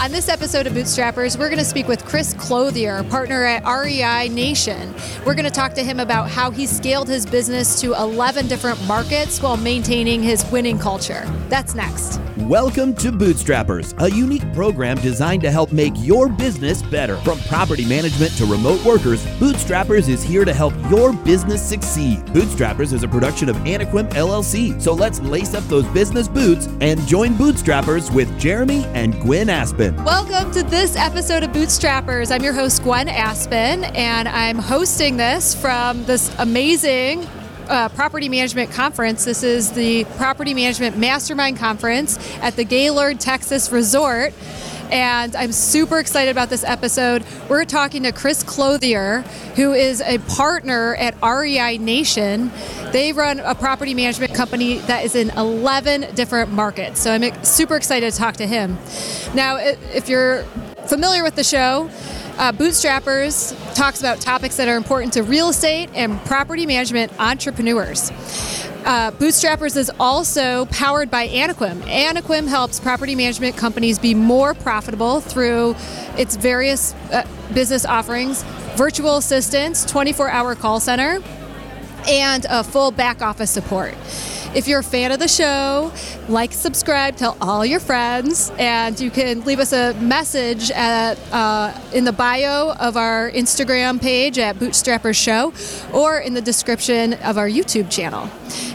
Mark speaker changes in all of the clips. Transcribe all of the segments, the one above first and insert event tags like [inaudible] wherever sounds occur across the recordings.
Speaker 1: On this episode of Bootstrappers, we're going to speak with Chris Clothier, partner at REI Nation. We're going to talk to him about how he scaled his business to 11 different markets while maintaining his winning culture. That's next.
Speaker 2: Welcome to Bootstrappers, a unique program designed to help make your business better. From property management to remote workers, Bootstrappers is here to help your business succeed. Bootstrappers is a production of Anaquim LLC, so let's lace up those business boots and join Bootstrappers with Jeremy and Gwen Aspen.
Speaker 1: Welcome to this episode of Bootstrappers. I'm your host, Gwen Aspen, and I'm hosting this from this amazing uh, property management conference. This is the Property Management Mastermind Conference at the Gaylord Texan Resort. And I'm super excited about this episode. We're talking to Chris Clothier, who is a partner at REI Nation. They run a property management company that is in 11 different markets. So I'm super excited to talk to him. Now, if you're familiar with the show, uh, Bootstrappers talks about topics that are important to real estate and property management entrepreneurs. Uh, Bootstrappers is also powered by Anaquim. Anaquim helps property management companies be more profitable through its various uh, business offerings, virtual assistants, 24 hour call center, and a full back office support. If you're a fan of the show, like, subscribe, tell all your friends, and you can leave us a message at, uh, in the bio of our Instagram page at Bootstrappers Show or in the description of our YouTube channel.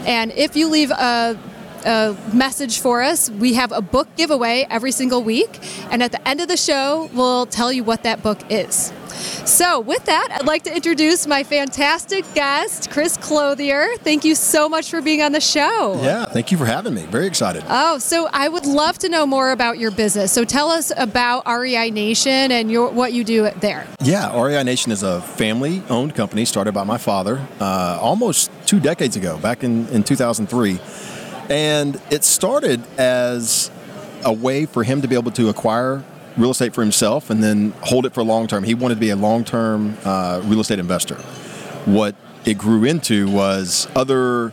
Speaker 1: And if you leave a a message for us. We have a book giveaway every single week, and at the end of the show, we'll tell you what that book is. So, with that, I'd like to introduce my fantastic guest, Chris Clothier. Thank you so much for being on the show.
Speaker 3: Yeah, thank you for having me. Very excited.
Speaker 1: Oh, so I would love to know more about your business. So, tell us about REI Nation and your, what you do there.
Speaker 3: Yeah, REI Nation is a family owned company started by my father uh, almost two decades ago, back in, in 2003. And it started as a way for him to be able to acquire real estate for himself and then hold it for long term. He wanted to be a long term uh, real estate investor. What it grew into was other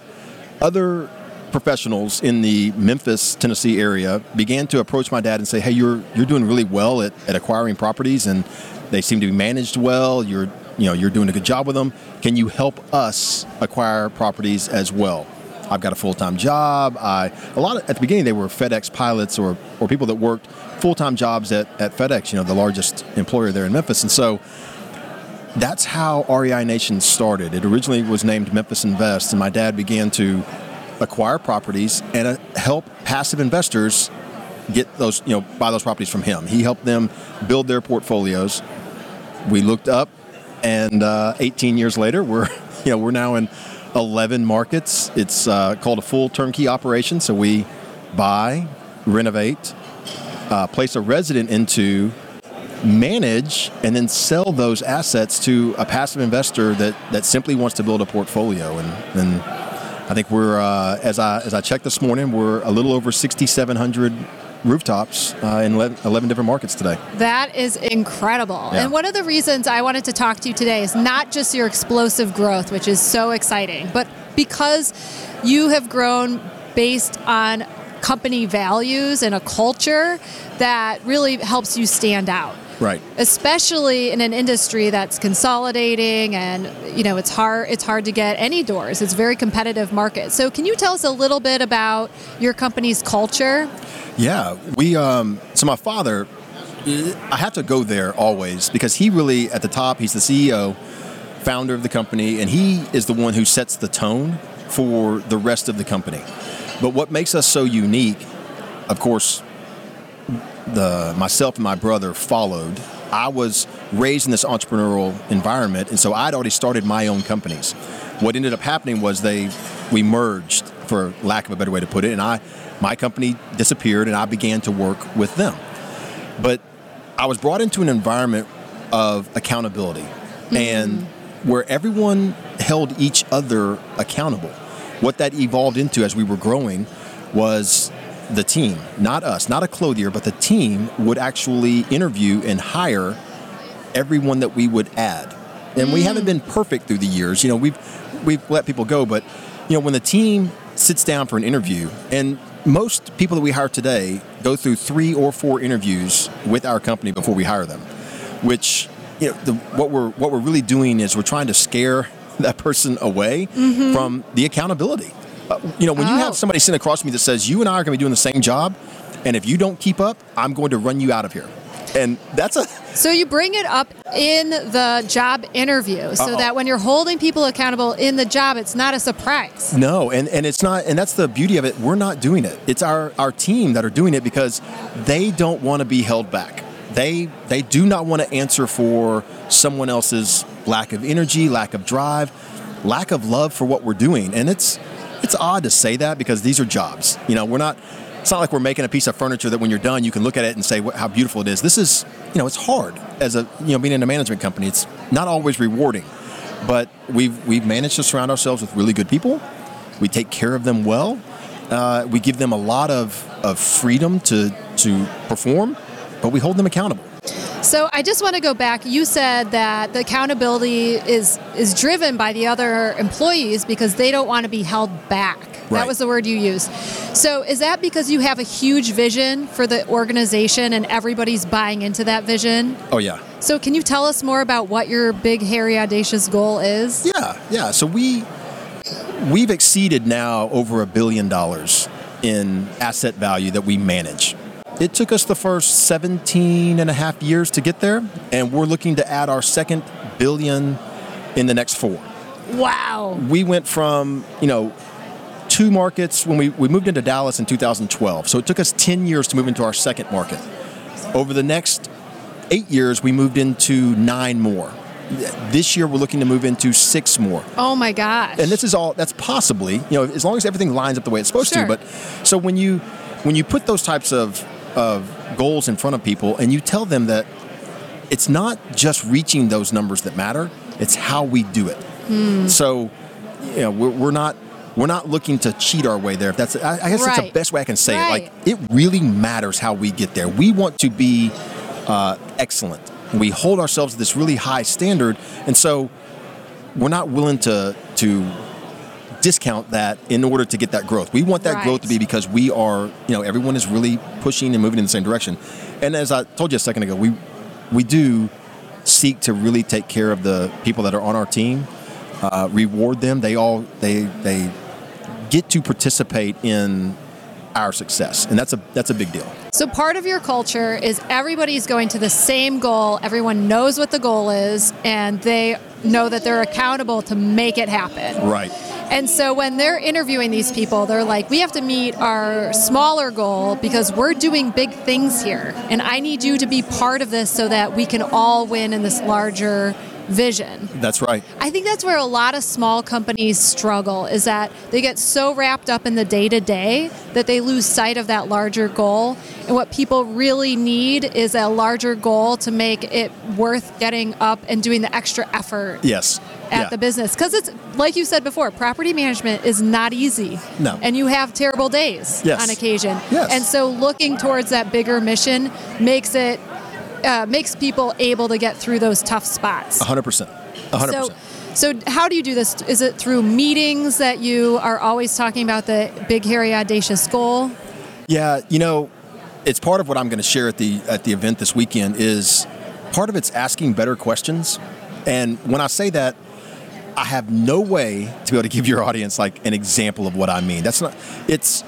Speaker 3: other professionals in the Memphis, Tennessee area began to approach my dad and say, "Hey, you're you're doing really well at, at acquiring properties, and they seem to be managed well. You're you know you're doing a good job with them. Can you help us acquire properties as well?" I've got a full time job. I a lot of, at the beginning they were FedEx pilots or or people that worked full time jobs at, at FedEx, you know, the largest employer there in Memphis, and so that's how REI Nation started. It originally was named Memphis Invest, and my dad began to acquire properties and uh, help passive investors get those, you know, buy those properties from him. He helped them build their portfolios. We looked up, and uh, 18 years later, we're, [laughs] you know, we're now in 11 markets. It's uh, called a full turnkey operation. So we buy, renovate, uh, place a resident into, manage, and then sell those assets to a passive investor that, that simply wants to build a portfolio. And, and I think we're, uh, as, I, as I checked this morning, we're a little over 6,700 rooftops uh, in 11 different markets today.
Speaker 1: That is incredible.
Speaker 3: Yeah.
Speaker 1: And one of the reasons I wanted to talk to you today is not just your explosive growth, which is so exciting, but because you have grown based on company values and a culture that really helps you stand out.
Speaker 3: Right.
Speaker 1: Especially in an industry that's consolidating and you know it's hard it's hard to get any doors. It's a very competitive market. So can you tell us a little bit about your company's culture?
Speaker 3: Yeah, we. Um, so my father, I have to go there always because he really at the top. He's the CEO, founder of the company, and he is the one who sets the tone for the rest of the company. But what makes us so unique, of course, the myself and my brother followed. I was raised in this entrepreneurial environment, and so I'd already started my own companies. What ended up happening was they we merged, for lack of a better way to put it, and I my company disappeared, and I began to work with them. But I was brought into an environment of accountability, mm-hmm. and where everyone held each other accountable. What that evolved into as we were growing was the team, not us, not a clothier, but the team would actually interview and hire everyone that we would add. And mm. we haven't been perfect through the years. You know, we've we've let people go, but you know, when the team sits down for an interview, and most people that we hire today go through three or four interviews with our company before we hire them, which you know the, what we're what we're really doing is we're trying to scare [laughs] that person away mm-hmm. from the accountability. Uh, you know, when oh. you have oh. somebody sitting across me that says you and I are going to be doing the same job, and if you don't keep up, I'm going to run you out of here and that's a
Speaker 1: so you bring it up in the job interview so Uh-oh. that when you're holding people accountable in the job it's not a surprise
Speaker 3: no and, and it's not and that's the beauty of it we're not doing it it's our our team that are doing it because they don't want to be held back they they do not want to answer for someone else's lack of energy lack of drive lack of love for what we're doing and it's it's odd to say that because these are jobs you know we're not it's not like we're making a piece of furniture that when you're done you can look at it and say how beautiful it is. This is, you know, it's hard as a, you know, being in a management company. It's not always rewarding, but we've we've managed to surround ourselves with really good people. We take care of them well. Uh, we give them a lot of, of freedom to to perform, but we hold them accountable.
Speaker 1: So I just want to go back. You said that the accountability is is driven by the other employees because they don't want to be held back. Right. That was the word you used. So is that because you have a huge vision for the organization and everybody's buying into that vision?
Speaker 3: Oh yeah.
Speaker 1: So can you tell us more about what your big hairy audacious goal is?
Speaker 3: Yeah, yeah. So we we've exceeded now over a billion dollars in asset value that we manage. It took us the first 17 and a half years to get there, and we're looking to add our second billion in the next four.
Speaker 1: Wow.
Speaker 3: We went from, you know, two markets when we, we moved into Dallas in 2012. So it took us 10 years to move into our second market. Over the next eight years, we moved into nine more. This year, we're looking to move into six more.
Speaker 1: Oh my gosh!
Speaker 3: And this is all that's possibly, you know, as long as everything lines up the way it's supposed
Speaker 1: sure.
Speaker 3: to. But so when you when you put those types of of goals in front of people and you tell them that it's not just reaching those numbers that matter, it's how we do it. Mm. So, you know, we're, we're, not we're not looking to cheat our way there. If that's I, I guess right. that's the best way I can say right. it. Like it really matters how we get there. We want to be uh, excellent. We hold ourselves to this really high standard, and so we're not willing to to discount that in order to get that growth. We want that right. growth to be because we are, you know, everyone is really pushing and moving in the same direction. And as I told you a second ago, we we do seek to really take care of the people that are on our team, uh, reward them. They all they they get to participate in our success and that's a that's a big deal
Speaker 1: so part of your culture is everybody's going to the same goal everyone knows what the goal is and they know that they're accountable to make it happen
Speaker 3: right
Speaker 1: and so when they're interviewing these people, they're like, we have to meet our smaller goal because we're doing big things here. And I need you to be part of this so that we can all win in this larger vision.
Speaker 3: That's right.
Speaker 1: I think that's where a lot of small companies struggle is that they get so wrapped up in the day to day that they lose sight of that larger goal. And what people really need is a larger goal to make it worth getting up and doing the extra effort.
Speaker 3: Yes.
Speaker 1: At
Speaker 3: yeah.
Speaker 1: the business. Because it's, like you said before, property management is not easy.
Speaker 3: No.
Speaker 1: And you have terrible days
Speaker 3: yes.
Speaker 1: on occasion.
Speaker 3: Yes.
Speaker 1: And so looking towards that bigger mission makes it uh, makes people able to get through those tough spots.
Speaker 3: 100%. 100%.
Speaker 1: So, so how do you do this? Is it through meetings that you are always talking about the big, hairy, audacious goal?
Speaker 3: Yeah, you know, it's part of what I'm going to share at the at the event this weekend. Is part of it's asking better questions, and when I say that, I have no way to be able to give your audience like an example of what I mean. That's not. It's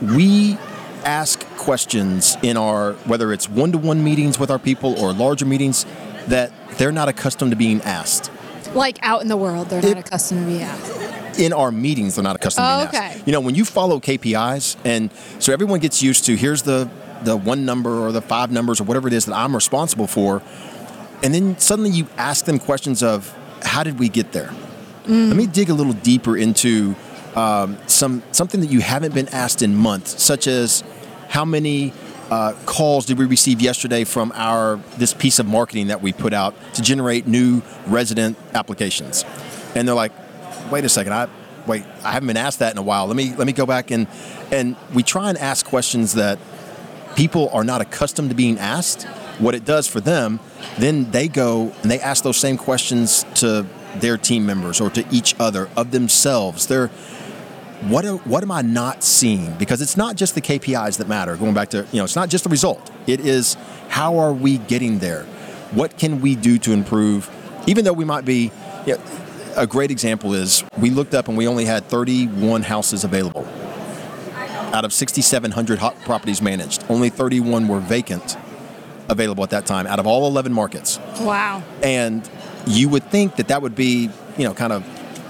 Speaker 3: we ask questions in our whether it's one-to-one meetings with our people or larger meetings that they're not accustomed to being asked
Speaker 1: like out in the world they're not accustomed to being asked
Speaker 3: in our meetings they're not accustomed
Speaker 1: oh,
Speaker 3: to being
Speaker 1: okay.
Speaker 3: asked you know when you follow kpis and so everyone gets used to here's the the one number or the five numbers or whatever it is that i'm responsible for and then suddenly you ask them questions of how did we get there mm. let me dig a little deeper into um, some something that you haven't been asked in months, such as how many uh, calls did we receive yesterday from our this piece of marketing that we put out to generate new resident applications? And they're like, wait a second, I wait, I haven't been asked that in a while. Let me let me go back and and we try and ask questions that people are not accustomed to being asked. What it does for them, then they go and they ask those same questions to their team members or to each other of themselves. They're what are, what am I not seeing? Because it's not just the KPIs that matter. Going back to you know, it's not just the result. It is how are we getting there? What can we do to improve? Even though we might be, you know, a great example is we looked up and we only had 31 houses available out of 6,700 hot properties managed. Only 31 were vacant available at that time out of all 11 markets.
Speaker 1: Wow.
Speaker 3: And you would think that that would be, you know, kind of,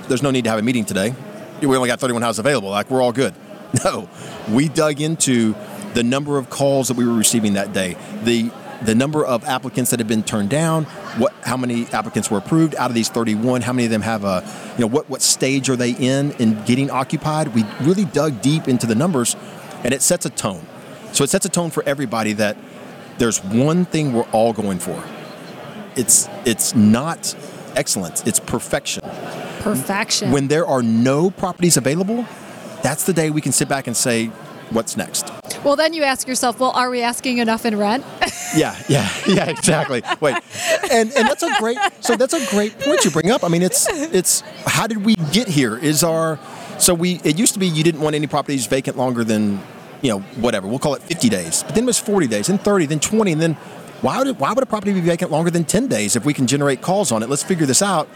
Speaker 3: there's no need to have a meeting today. We only got 31 houses available. Like, we're all good. [laughs] No, we dug into the number of calls that we were receiving that day, the the number of applicants that had been turned down, what how many applicants were approved out of these 31, how many of them have a, you know, what what stage are they in in getting occupied? We really dug deep into the numbers and it sets a tone. So it sets a tone for everybody that there's one thing we're all going for. It's it's not excellence, it's perfection.
Speaker 1: Perfection.
Speaker 3: When there are no properties available, that's the day we can sit back and say, what's next?
Speaker 1: well, then you ask yourself, well, are we asking enough in rent? [laughs]
Speaker 3: Yeah, yeah, yeah, exactly. Wait, and and that's a great. So that's a great point you bring up. I mean, it's it's how did we get here? Is our so we it used to be you didn't want any properties vacant longer than you know whatever we'll call it 50 days, but then it was 40 days, then 30, then 20, and then why would it, why would a property be vacant longer than 10 days if we can generate calls on it? Let's figure this out.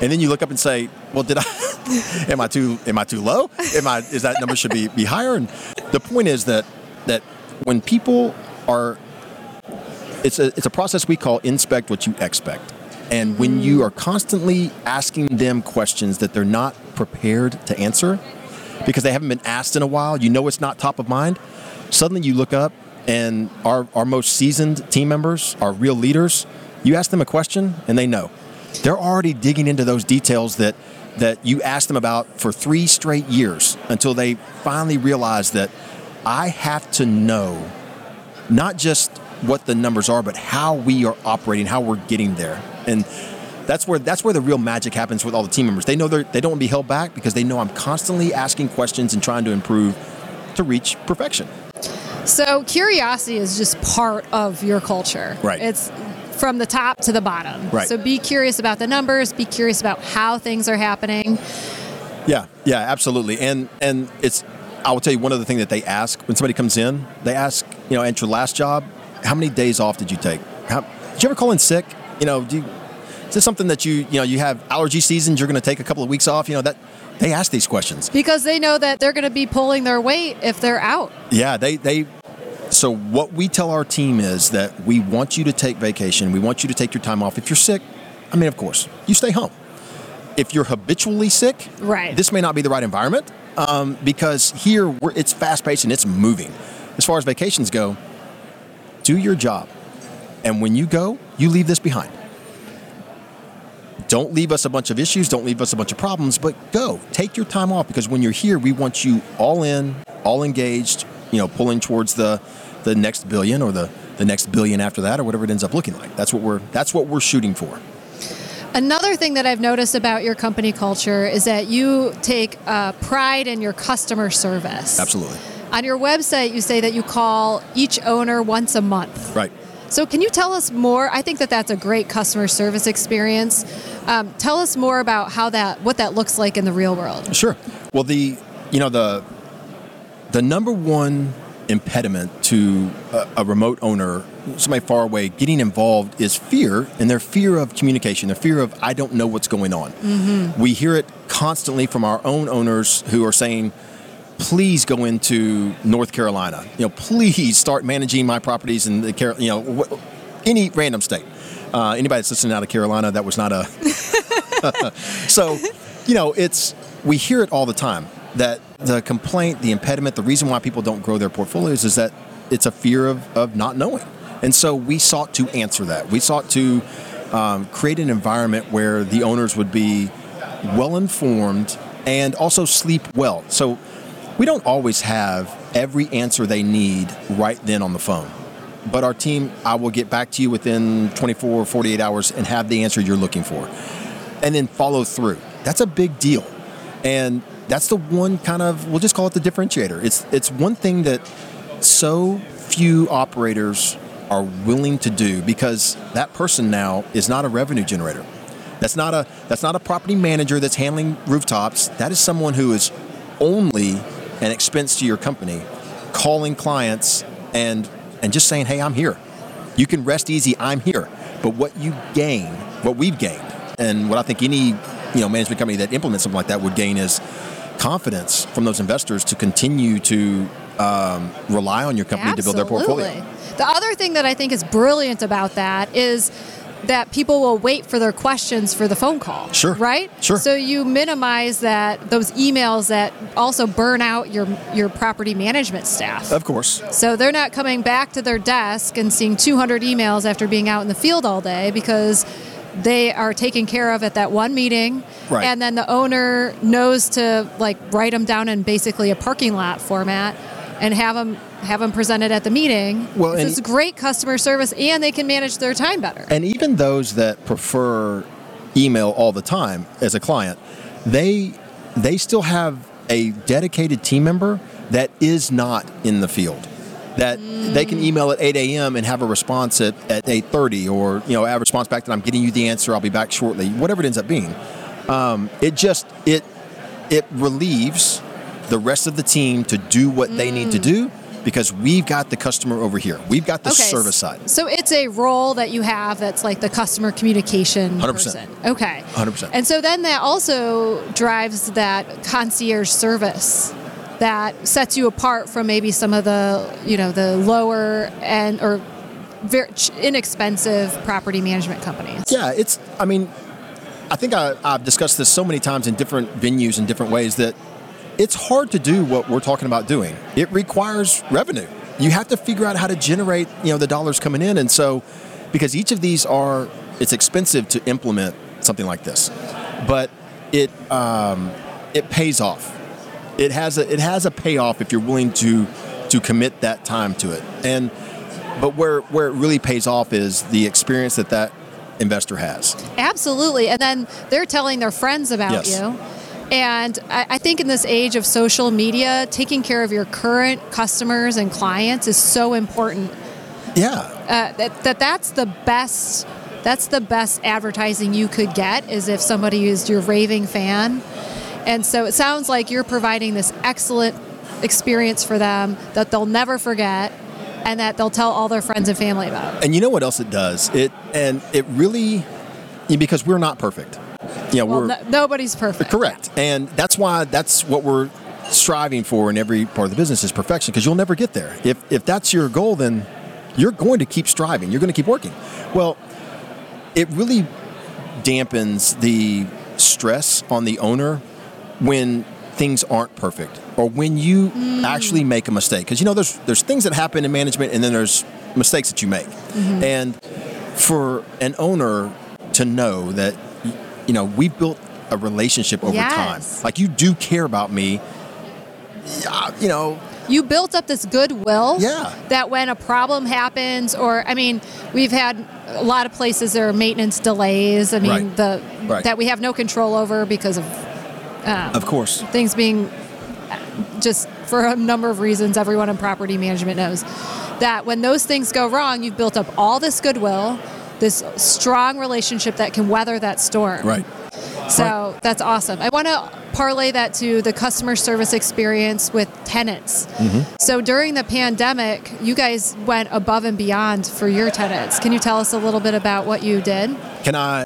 Speaker 3: And then you look up and say, well, did I? [laughs] am I too? Am I too low? Am I? Is that number should be be higher? And the point is that that when people are it's a it's a process we call inspect what you expect. And when you are constantly asking them questions that they're not prepared to answer because they haven't been asked in a while, you know it's not top of mind. Suddenly you look up and our, our most seasoned team members, our real leaders, you ask them a question and they know. They're already digging into those details that that you asked them about for three straight years until they finally realize that I have to know not just what the numbers are, but how we are operating, how we're getting there. And that's where that's where the real magic happens with all the team members. They know they're, they don't want to be held back because they know I'm constantly asking questions and trying to improve to reach perfection.
Speaker 1: So curiosity is just part of your culture.
Speaker 3: Right.
Speaker 1: It's from the top to the bottom.
Speaker 3: Right.
Speaker 1: So be curious about the numbers, be curious about how things are happening.
Speaker 3: Yeah, yeah, absolutely. And and it's I will tell you one other thing that they ask when somebody comes in. They ask, you know, at your last job, how many days off did you take? How, did you ever call in sick? You know, do you, is this something that you you know you have allergy seasons? You're going to take a couple of weeks off. You know that they ask these questions.
Speaker 1: Because they know that they're going to be pulling their weight if they're out.
Speaker 3: Yeah, they they. So what we tell our team is that we want you to take vacation. We want you to take your time off. If you're sick, I mean, of course, you stay home. If you're habitually sick,
Speaker 1: Right.
Speaker 3: this may not be the right environment um, because here it's fast paced and it's moving. As far as vacations go, do your job, and when you go, you leave this behind. Don't leave us a bunch of issues. Don't leave us a bunch of problems. But go, take your time off because when you're here, we want you all in, all engaged. You know, pulling towards the the next billion or the the next billion after that or whatever it ends up looking like. That's what we're that's what we're shooting for.
Speaker 1: Another thing that I've noticed about your company culture is that you take uh, pride in your customer service.
Speaker 3: Absolutely.
Speaker 1: On your website, you say that you call each owner once a month.
Speaker 3: Right.
Speaker 1: So, can you tell us more? I think that that's a great customer service experience. Um, tell us more about how that, what that looks like in the real world.
Speaker 3: Sure. Well, the you know the the number one impediment to a, a remote owner, somebody far away, getting involved is fear, and their fear of communication, their fear of I don't know what's going on. We hear it constantly from our own owners who are saying. Please go into North Carolina. You know, please start managing my properties in the Car- you know wh- any random state. Uh, anybody that's listening out of Carolina, that was not a [laughs] so, you know, it's we hear it all the time that the complaint, the impediment, the reason why people don't grow their portfolios is that it's a fear of, of not knowing. And so we sought to answer that. We sought to um, create an environment where the owners would be well informed and also sleep well. So we don't always have every answer they need right then on the phone. But our team, I will get back to you within 24 or 48 hours and have the answer you're looking for and then follow through. That's a big deal. And that's the one kind of we'll just call it the differentiator. It's it's one thing that so few operators are willing to do because that person now is not a revenue generator. That's not a that's not a property manager that's handling rooftops. That is someone who is only an expense to your company calling clients and and just saying, "Hey, I'm here. You can rest easy. I'm here." But what you gain, what we've gained, and what I think any you know management company that implements something like that would gain is confidence from those investors to continue to um, rely on your company to build their portfolio.
Speaker 1: Absolutely. The other thing that I think is brilliant about that is that people will wait for their questions for the phone call.
Speaker 3: Sure.
Speaker 1: Right?
Speaker 3: Sure.
Speaker 1: So you minimize that those emails that also burn out your your property management staff.
Speaker 3: Of course.
Speaker 1: So they're not coming back to their desk and seeing 200 emails after being out in the field all day because they are taken care of at that one meeting
Speaker 3: Right.
Speaker 1: and then the owner knows to like write them down in basically a parking lot format and have them have them presented at the meeting
Speaker 3: Well,
Speaker 1: it's great customer service and they can manage their time better
Speaker 3: And even those that prefer email all the time as a client, they they still have a dedicated team member that is not in the field. That they can email at 8 a.m. and have a response at, at 8:30, or you know, have a response back that I'm getting you the answer. I'll be back shortly. Whatever it ends up being, um, it just it it relieves the rest of the team to do what they need to mm. do because we've got the customer over here. We've got the
Speaker 1: Okay,
Speaker 3: service side.
Speaker 1: So it's a role that you have that's like the customer communication
Speaker 3: 100%.
Speaker 1: person. Okay.
Speaker 3: 100%.
Speaker 1: And so then that also drives that concierge service that sets you apart from maybe some of the, you know, the lower end or very inexpensive property management companies.
Speaker 3: Yeah, it's. I mean, I think I, I've discussed this so many times in different venues in different ways that it's hard to do what we're talking about doing. It requires revenue. You have to figure out how to generate, you know, the dollars coming in, and so because each of these are, it's expensive to implement something like this, but it um, it pays off. It has a it has a payoff if you're willing to to commit that time to it, and but where where it really pays off is the experience that that investor has.
Speaker 1: Absolutely. And then they're telling their friends about
Speaker 3: Yes.
Speaker 1: you. And I, I think in this age of social media, taking care of your current customers and clients is so important.
Speaker 3: Yeah,
Speaker 1: Uh, that, that that's the best. That's the best advertising you could get is if somebody is your raving fan. And so it sounds like you're providing this excellent experience for them that they'll never forget and that they'll tell all their friends and family about.
Speaker 3: and you know what else it does? It and it really because we're not perfect. Know,
Speaker 1: Well,
Speaker 3: we're
Speaker 1: no, nobody's perfect.
Speaker 3: correct, and that's why that's what we're striving for in every part of the business is perfection because you'll never get there. If if that's your goal, then you're going to keep striving. You're going to keep working. Well, it really dampens the stress on the owner when things aren't perfect or when you mm. actually make a mistake because you know there's there's things that happen in management and then there's mistakes that you make mm-hmm. and for an owner to know that you know we built a relationship over
Speaker 1: Yes.
Speaker 3: time like you do care about me yeah, you know
Speaker 1: you built up this goodwill
Speaker 3: Yeah.
Speaker 1: that when a problem happens or i mean we've had a lot of places there are maintenance delays i mean
Speaker 3: Right.
Speaker 1: the
Speaker 3: Right.
Speaker 1: that we have no control over because of um,
Speaker 3: of course
Speaker 1: things being just for a number of reasons everyone in property management knows that when those things go wrong you've built up all this goodwill this strong relationship that can weather that storm
Speaker 3: right
Speaker 1: so that's awesome. I want to parlay that to the customer service experience with tenants.
Speaker 3: Mm-hmm.
Speaker 1: So during the pandemic, you guys went above and beyond for your tenants. Can you tell us a little bit about what you did?
Speaker 3: Can I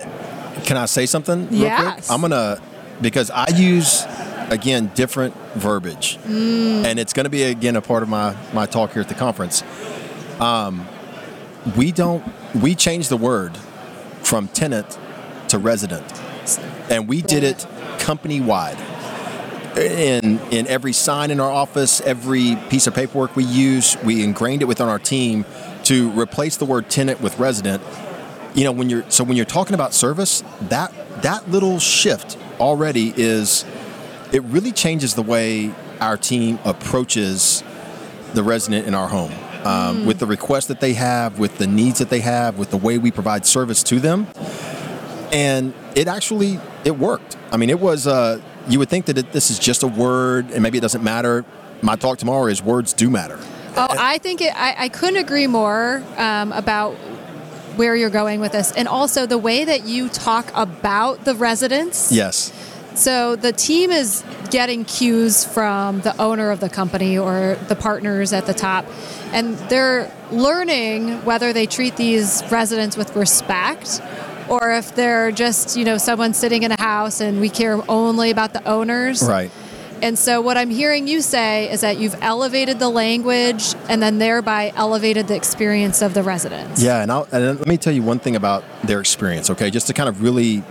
Speaker 3: can I say something real
Speaker 1: Yes.
Speaker 3: quick? I'm gonna because I use again different verbiage, and it's going to be again a part of my my talk here at the conference. Um, we don't we changed the word from tenant to resident, and we did it company wide. In in every sign in our office, every piece of paperwork we use, we ingrained it within our team to replace the word tenant with resident you know when you're so when you're talking about service that that little shift already is it really changes the way our team approaches the resident in our home um, with the requests that they have with the needs that they have with the way we provide service to them. And it actually it worked. I mean it was uh, you would think that it, this is just a word and maybe it doesn't matter. My talk tomorrow is words do matter.
Speaker 1: Oh, I think it, I, I couldn't agree more um, about where you're going with this, and also the way that you talk about the residents.
Speaker 3: yes
Speaker 1: So the team is getting cues from the owner of the company or the partners at the top, and they're learning whether they treat these residents with respect or if they're just, you know, someone sitting in a house and we care only about the owners.
Speaker 3: Right.
Speaker 1: And so, what I'm hearing you say is that you've elevated the language and then thereby elevated the experience of the residents.
Speaker 3: Yeah, and, I'll, and let me tell you one thing about their experience, okay? Just to kind of really,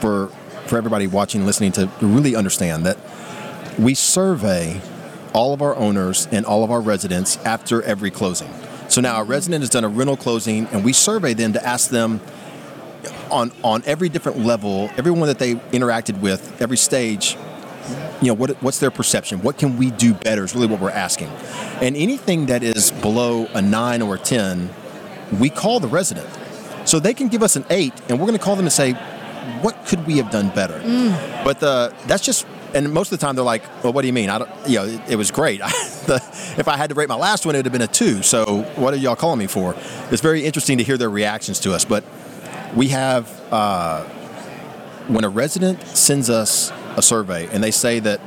Speaker 3: for for everybody watching, listening, to really understand that we survey all of our owners and all of our residents after every closing. So now a resident has done a rental closing, and we survey them to ask them on on every different level, everyone that they interacted with, every stage, you know, what, what's their perception? What can we do better is really what we're asking. And anything that is below a nine or a 10, we call the resident. So they can give us an eight, and we're going to call them and say, what could we have done better? Mm. But the, that's just, and most of the time they're like, well, what do you mean? I don't, you know, it, it was great. [laughs] the, if I had to rate my last one, it would have been a two. So what are y'all calling me for? It's very interesting to hear their reactions to us. But we have, uh, when a resident sends us a survey and they say that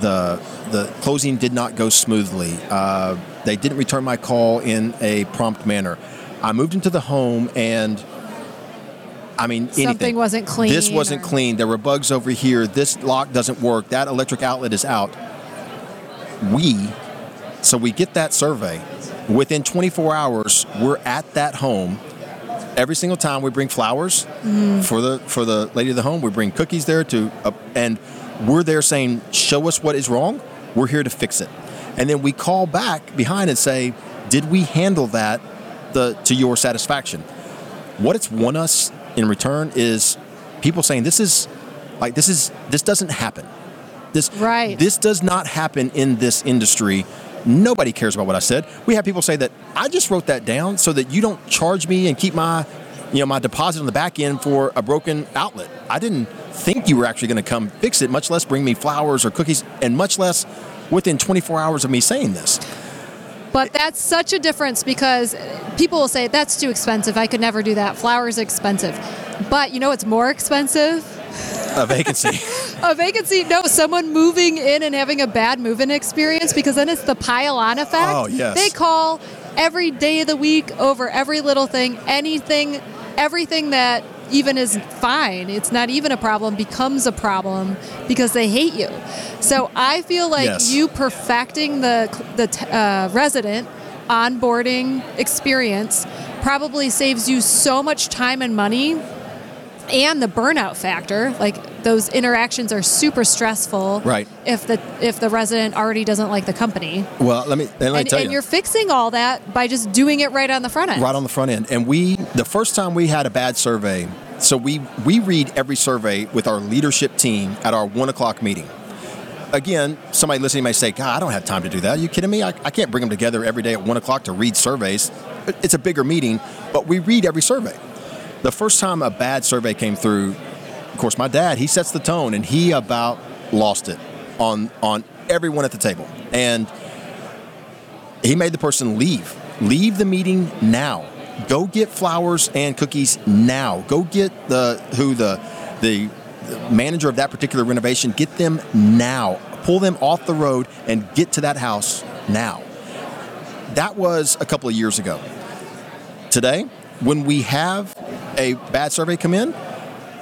Speaker 3: the the closing did not go smoothly. Uh, they didn't return my call in a prompt manner. I moved into the home and I mean,
Speaker 1: something
Speaker 3: anything.
Speaker 1: wasn't clean.
Speaker 3: This wasn't
Speaker 1: or...
Speaker 3: clean. There were bugs over here. This lock doesn't work. That electric outlet is out. We, so we get that survey. Within 24 hours, we're at that home. Every single time we bring flowers mm. for the for the lady of the home, we bring cookies there to, uh, and we're there saying, "Show us what is wrong. We're here to fix it." And then we call back behind and say, "Did we handle that the to your satisfaction?" What it's won us in return is people saying this is like this is this doesn't happen. This
Speaker 1: right.
Speaker 3: This does not happen in this industry. Nobody cares about what I said. We have people say that I just wrote that down so that you don't charge me and keep my you know my deposit on the back end for a broken outlet. I didn't think you were actually going to come fix it, much less bring me flowers or cookies, and much less within 24 hours of me saying this.
Speaker 1: But that's such a difference because people will say that's too expensive. I could never do that. Flowers expensive. But you know what's more expensive?
Speaker 3: A vacancy. [laughs]
Speaker 1: a vacancy. No, someone moving in and having a bad move-in experience because then it's the pile-on effect.
Speaker 3: Oh yes.
Speaker 1: They call every day of the week over every little thing, anything, everything that even is fine, it's not even a problem, becomes a problem because they hate you. So I feel like
Speaker 3: yes.
Speaker 1: you perfecting the the uh, resident onboarding experience probably saves you so much time and money and the burnout factor like those interactions are super stressful
Speaker 3: right
Speaker 1: if the if the resident already doesn't like the company
Speaker 3: well let me, let me
Speaker 1: and,
Speaker 3: tell
Speaker 1: and
Speaker 3: you
Speaker 1: you're fixing all that by just doing it right on the front end
Speaker 3: right on the front end and we the first time we had a bad survey so we we read every survey with our leadership team at our one o'clock meeting again, somebody listening may say, God, I don't have time to do that. Are you kidding me? I, I, can't bring them together every day at one o'clock to read surveys. It's a bigger meeting, but we read every survey. The first time a bad survey came through, of course, my dad, he sets the tone and he about lost it on, on everyone at the table. And he made the person leave. Leave the meeting now. Go get flowers and cookies now. Go get the who the the manager of that particular renovation, get them now. Pull them off the road and get to that house now. That was a couple of years ago. Today, when we have a bad survey come in,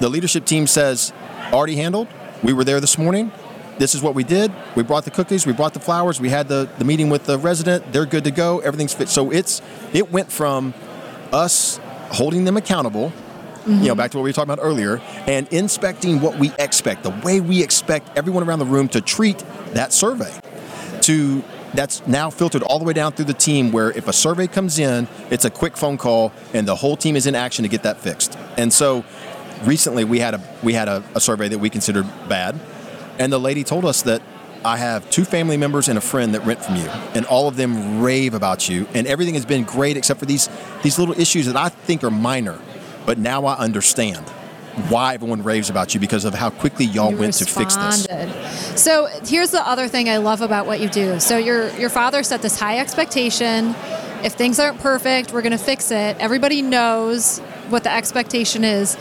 Speaker 3: the leadership team says, already handled. We were there this morning. This is what we did. We brought the cookies, we brought the flowers, we had the, the meeting with the resident. They're good to go. Everything's fit. So it's it went from us holding them accountable Mm-hmm. You know, back to what we were talking about earlier, and inspecting what we expect, the way we expect everyone around the room to treat that survey. To that's now filtered all the way down through the team where if a survey comes in, it's a quick phone call and the whole team is in action to get that fixed. And so recently we had a we had a, a survey that we considered bad, and the lady told us that I have two family members and a friend that rent from you, and all of them rave about you, and everything has been great except for these these little issues that I think are minor. But now I understand why everyone raves about you because of how quickly y'all
Speaker 1: you
Speaker 3: went
Speaker 1: responded.
Speaker 3: to fix
Speaker 1: this. So here's the other thing I love about what you do. So your your father set this high expectation. If things aren't perfect, we're going to fix it. Everybody knows what the expectation is.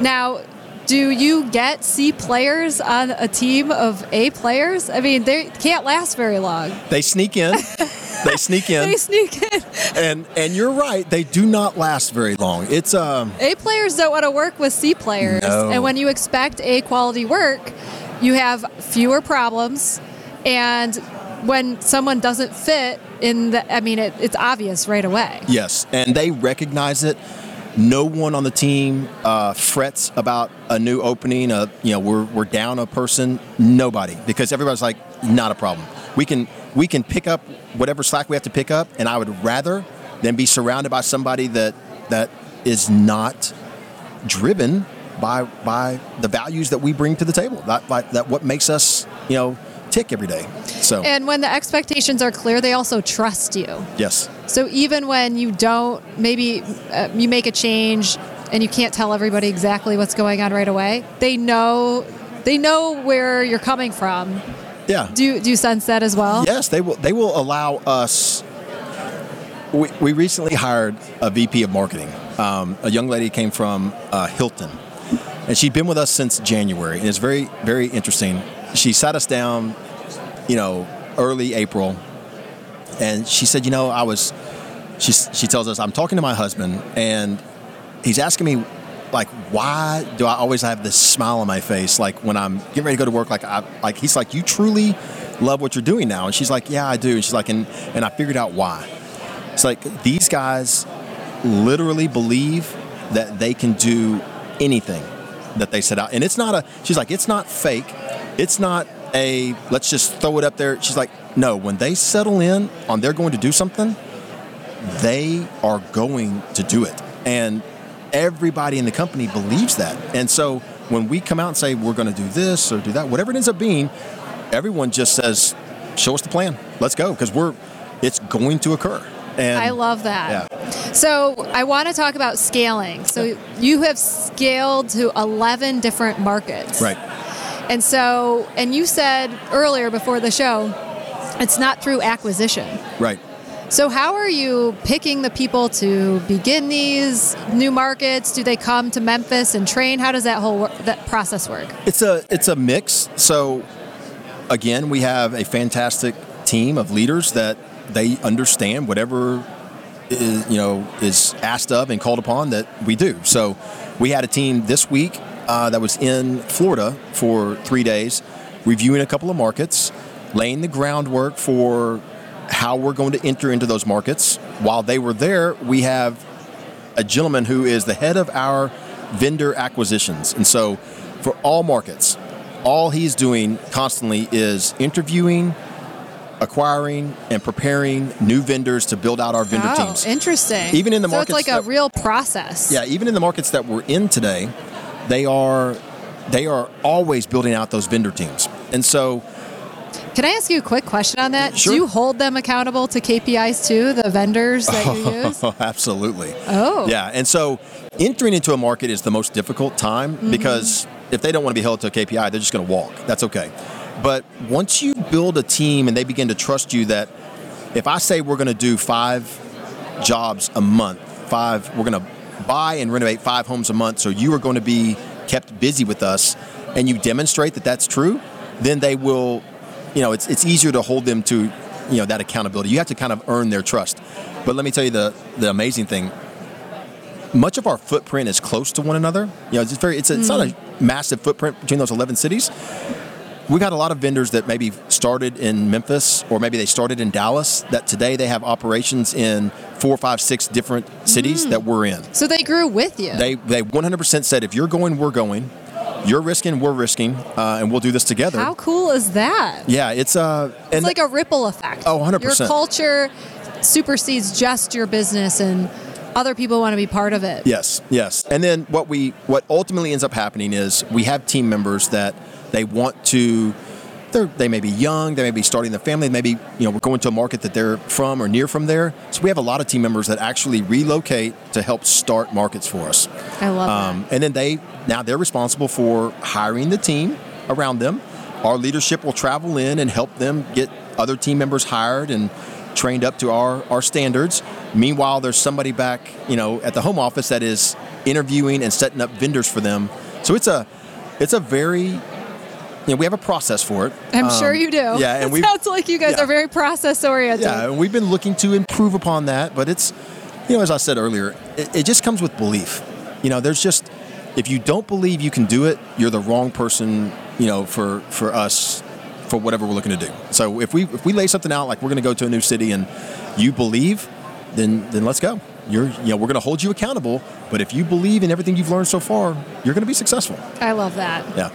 Speaker 1: Now, do you get C players on a team of A players? I mean, they can't last very long.
Speaker 3: They sneak in. [laughs] they sneak in.
Speaker 1: They sneak in.
Speaker 3: and and you're right. They do not last very long. It's um.
Speaker 1: A players don't want to work with C players,
Speaker 3: No.
Speaker 1: and when you expect A quality work, you have fewer problems, and when someone doesn't fit in the, I mean, it, it's obvious right away.
Speaker 3: Yes, and they recognize it. No one on the team uh, frets about a new opening. Uh, you know, we're, we're down a person. Nobody, because everybody's like, not a problem. We can we can pick up whatever slack we have to pick up, and I would rather than be surrounded by somebody that that is not driven by by the values that we bring to the table. That that, that what makes us you know tick every day. So
Speaker 1: And when the expectations are clear, they also trust you.
Speaker 3: yes,
Speaker 1: So even when you don't, maybe uh, you make a change and you can't tell everybody exactly what's going on right away, they know they know where you're coming from.
Speaker 3: yeah.
Speaker 1: Do you, do you sense that as well?
Speaker 3: Yes, they will. They will allow us. We, we recently hired a VP of marketing. Um, a young lady came from uh, Hilton, and she'd been with us since January, and it's very, very interesting. She sat us down, you know, early April, and she said, "You know, I was." She she tells us, "I'm talking to my husband, and he's asking me." Like, why do I always have this smile on my face? Like when I'm getting ready to go to work, like I like he's like, you truly love what you're doing now, and she's like, yeah, I do. And she's like, and and I figured out why. It's like these guys literally believe that they can do anything that they set out. And it's not a, she's like, it's not fake. It's not a, let's just throw it up there. She's like, no, when they settle in on they're going to do something, they are going to do it. And everybody in the company believes that. And so when we come out and say we're going to do this or do that, whatever it ends up being, everyone just says, show us the plan. Let's go. Because we're, it's going to occur. And
Speaker 1: I love that.
Speaker 3: Yeah.
Speaker 1: So I want to talk about scaling. So you have scaled to 11 different markets.
Speaker 3: Right.
Speaker 1: And so, and you said earlier before the show, it's not through acquisition.
Speaker 3: Right.
Speaker 1: So how are you picking the people to begin these new markets? Do they come to Memphis and train? How does that whole wor- that process work?
Speaker 3: It's a it's a mix. So again, we have a fantastic team of leaders that they understand whatever is, you know is asked of and called upon that we do. So we had a team this week uh, that was in Florida for three days, reviewing a couple of markets, laying the groundwork for how we're going to enter into those markets. While they were there, we have a gentleman who is the head of our vendor acquisitions. And so for all markets, all he's doing constantly is interviewing, acquiring, and preparing new vendors to build out our vendor
Speaker 1: oh,
Speaker 3: teams.
Speaker 1: interesting.
Speaker 3: Even in the
Speaker 1: so
Speaker 3: markets
Speaker 1: it's like a
Speaker 3: that-
Speaker 1: real process.
Speaker 3: Yeah, even in the markets that we're in today, they are they are always building out those vendor teams. And so
Speaker 1: Can I ask you a quick question on that?
Speaker 3: Sure.
Speaker 1: Do you hold them accountable to KPIs too, the vendors that you [laughs] use? [laughs]
Speaker 3: absolutely.
Speaker 1: Oh.
Speaker 3: Yeah, and so entering into a market is the most difficult time
Speaker 1: Mm-hmm.
Speaker 3: because if they don't want to be held to a KPI, they're just going to walk. That's okay. But once you build a team and they begin to trust you that if I say we're going to do five jobs a month, five, we're going to buy and renovate five homes a month, so you are going to be kept busy with us, and you demonstrate that that's true, then they will, you know, it's it's easier to hold them to, you know, that accountability. You have to kind of earn their trust. But let me tell you the the amazing thing. Much of our footprint is close to one another. You know, it's very. It's, a, it's not a mm. massive footprint between those eleven cities. We got a lot of vendors that maybe started in Memphis or maybe they started in Dallas. That today they have operations in four, five, six different cities mm. that we're in.
Speaker 1: So they grew with you.
Speaker 3: They they 100% said if you're going, we're going. You're risking, we're risking, uh, and we'll do this together.
Speaker 1: How cool is that?
Speaker 3: Yeah, it's uh, and
Speaker 1: It's like a ripple effect.
Speaker 3: Oh, 100%.
Speaker 1: Your culture supersedes just your business, and other people want to be part of it.
Speaker 3: Yes, yes. And then what we what ultimately ends up happening is we have team members that they want to they're, they may be young, they may be starting the family, maybe you know we're going to a market that they're from or near from there. So we have a lot of team members that actually relocate to help start markets for us.
Speaker 1: I love
Speaker 3: Um, and then they now they're responsible for hiring the team around them. Our leadership will travel in and help them get other team members hired and trained up to our, our standards. Meanwhile, there's somebody back, you know, at the home office that is interviewing and setting up vendors for them So it's a it's a very you know, we have a process for it.
Speaker 1: I'm
Speaker 3: Um,
Speaker 1: sure you do.
Speaker 3: Yeah, and
Speaker 1: it
Speaker 3: we
Speaker 1: sounds like you guys
Speaker 3: yeah.
Speaker 1: are very process oriented.
Speaker 3: yeah, and we've been looking to improve upon that, but it's, you know, as I said earlier, it, it just comes with belief. You know, there's just, if you don't believe you can do it, you're the wrong person, you know, for for us, for whatever we're looking to do. So if we if we lay something out like we're going to go to a new city and you believe, then then let's go. You're, you know, we're going to hold you accountable. But if you believe in everything you've learned so far, you're going to be successful.
Speaker 1: I love that.
Speaker 3: Yeah.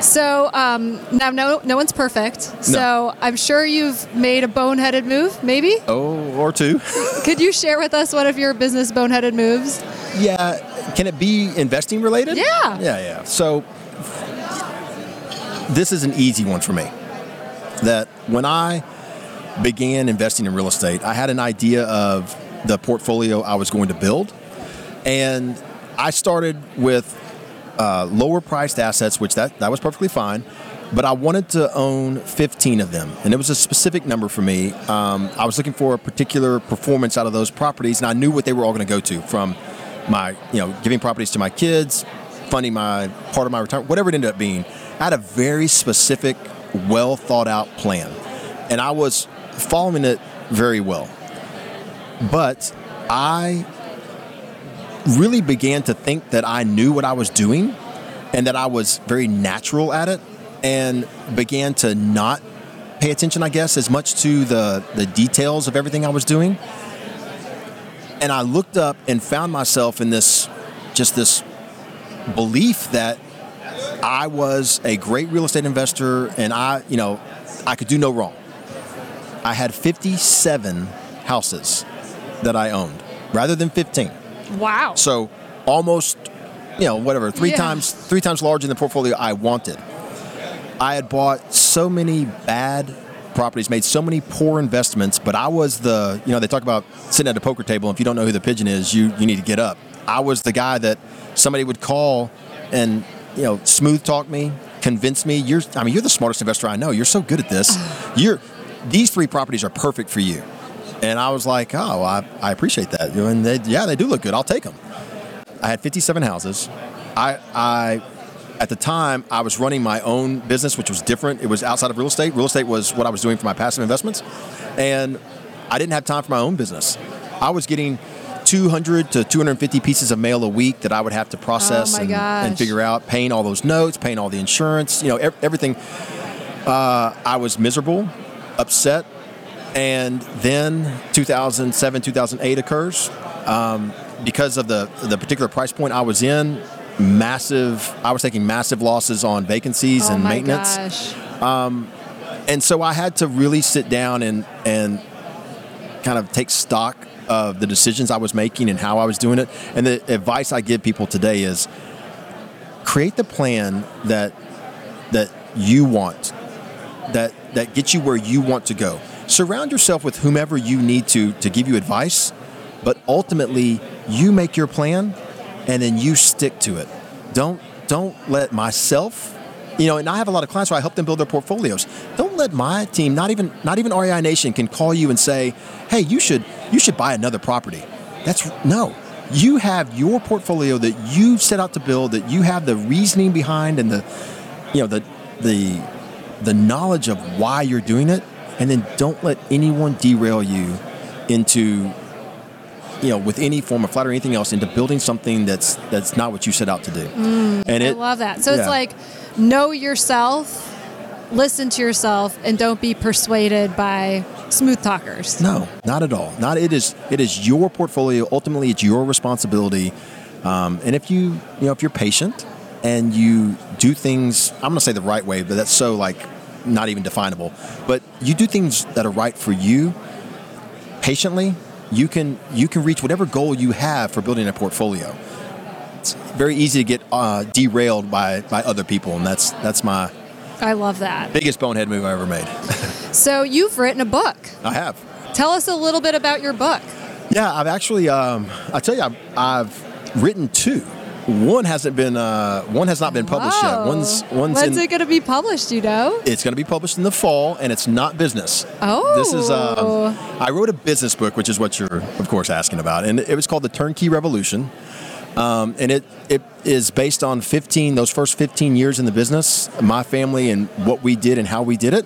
Speaker 1: So um, now, no, no one's perfect. So I'm sure you've made a boneheaded move. Maybe
Speaker 3: Oh, or two. [laughs]
Speaker 1: could you share with us one of your business boneheaded moves?
Speaker 3: Yeah. Can it be investing related?
Speaker 1: Yeah.
Speaker 3: Yeah, yeah. So this is an easy one for me. That when I began investing in real estate, I had an idea of the portfolio I was going to build. And I started with uh, lower priced assets, which that, that was perfectly fine. But I wanted to own 15 of them, and it was a specific number for me. Um, I was looking for a particular performance out of those properties, and I knew what they were all going to go to from my, you know, giving properties to my kids, funding my part of my retirement, whatever it ended up being. I had a very specific, well thought out plan, and I was following it very well. But I really began to think that I knew what I was doing and that I was very natural at it and began to not pay attention, I guess, as much to the, the details of everything I was doing. And I looked up and found myself in this just this belief that I was a great real estate investor and I, you know, I could do no wrong. I had 57 houses that I owned rather than 15.
Speaker 1: Wow.
Speaker 3: So almost, you know, whatever, three
Speaker 1: Yeah.
Speaker 3: times three times larger than the portfolio I wanted. I had bought so many bad properties, made so many poor investments, but I was the, you know, they talk about sitting at a poker table. And if you don't know who the pigeon is, you you need to get up. I was the guy that somebody would call and you know smooth talk me, convince me. You're, I mean, you're the smartest investor I know. You're so good at this. [sighs] You're these three properties are perfect for you. And I was like, oh, I, I appreciate that. And they, yeah, they do look good. I'll take them. I had 57 houses. I, I, at the time, I was running my own business, which was different. It was outside of real estate. Real estate was what I was doing for my passive investments, and I didn't have time for my own business. I was getting 200 to 250 pieces of mail a week that I would have to process
Speaker 1: Oh
Speaker 3: and, and figure out, paying all those notes, paying all the insurance, you know, everything. Uh, I was miserable, upset, and then 2007 2008 occurs um, because of the the particular price point I was in massive I was taking massive losses on vacancies
Speaker 1: oh
Speaker 3: and maintenance
Speaker 1: gosh.
Speaker 3: and so I had to really sit down and and kind of take stock of the decisions I was making and how I was doing it and the advice I give people today is create the plan that that you want that that gets you where you want to go. Surround yourself with whomever you need to to give you advice, but ultimately you make your plan and then you stick to it. Don't don't let myself you know, and I have a lot of clients where I help them build their portfolios. Don't let my team, not even not even REI Nation, can call you and say, "Hey, you should you should buy another property." That's no. You have your portfolio that you set out to build, that you have the reasoning behind and the you know the the the knowledge of why you're doing it and then don't let anyone derail you into you know with any form of flat or anything else into building something that's that's not what you set out to do and
Speaker 1: I love that. So
Speaker 3: yeah.
Speaker 1: it's like know yourself, listen to yourself, and don't be persuaded by smooth talkers.
Speaker 3: no not at all not it is it is your portfolio ultimately it's your responsibility um, and if you you know if you're patient and you do things i'm going to say the right way but that's so like not even definable but you do things that are right for you patiently you can you can reach whatever goal you have for building a portfolio it's very easy to get uh, derailed by by other people and that's that's my
Speaker 1: I love that.
Speaker 3: biggest bonehead move i ever made [laughs]
Speaker 1: So you've written a book.
Speaker 3: i have
Speaker 1: Tell us a little bit about your book.
Speaker 3: Yeah, I've actually. Um, I tell you, I've, I've written two. One hasn't been. Uh, one has not been published yet. One's one's
Speaker 1: When's
Speaker 3: in.
Speaker 1: it going to be published? You know?
Speaker 3: it's going to be published in the fall, and it's not business.
Speaker 1: Oh.
Speaker 3: This is. Um, I wrote a business book, which is what you're, of course, asking about, and it was called The Turnkey Revolution. Um, and it, it is based on 15, those first 15 years in the business, my family and what we did and how we did it.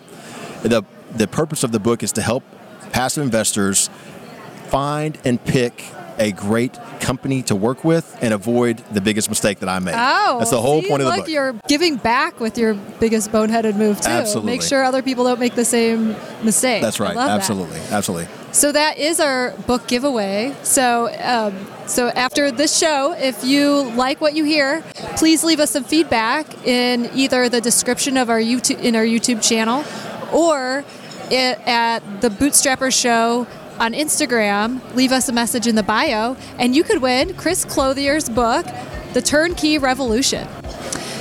Speaker 3: The, the purpose of the book is to help passive investors find and pick a great company to work with and avoid the biggest mistake that I made.
Speaker 1: Oh,
Speaker 3: that's the whole
Speaker 1: see,
Speaker 3: point of the
Speaker 1: look,
Speaker 3: book.
Speaker 1: You're giving back with your biggest boneheaded move too.
Speaker 3: Absolutely.
Speaker 1: Make sure other people don't make the same mistake.
Speaker 3: That's right.
Speaker 1: love that.
Speaker 3: Absolutely. Absolutely.
Speaker 1: So that is our book giveaway. So, um, so after this show, if you like what you hear, please leave us some feedback in either the description of our YouTube in our YouTube channel, or it, at the Bootstrapper Show on Instagram. Leave us a message in the bio, and you could win Chris Clothier's book, The Turnkey Revolution.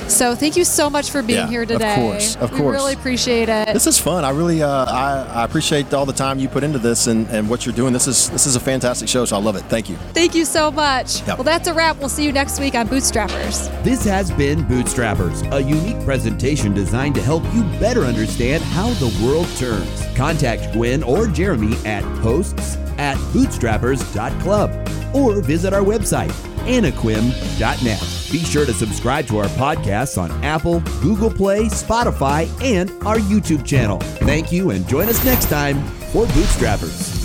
Speaker 1: So thank you so much for being
Speaker 3: Yeah,
Speaker 1: here today.
Speaker 3: of course, of
Speaker 1: we
Speaker 3: course.
Speaker 1: really appreciate it.
Speaker 3: This is fun. I really, uh, I, I appreciate all the time you put into this and, and what you're doing. This is this is a fantastic show, so I love it. Thank you.
Speaker 1: Thank you so much.
Speaker 3: Yep.
Speaker 1: Well, that's a wrap. We'll see you next week on Bootstrappers.
Speaker 2: This has been Bootstrappers, a unique presentation designed to help you better understand how the world turns. Contact Gwen or Jeremy at hosts at bootstrappers.club or visit our website, anaquim.net. Be sure to subscribe to our podcasts on Apple, Google Play, Spotify, and our YouTube channel. Thank you and join us next time for Bootstrappers.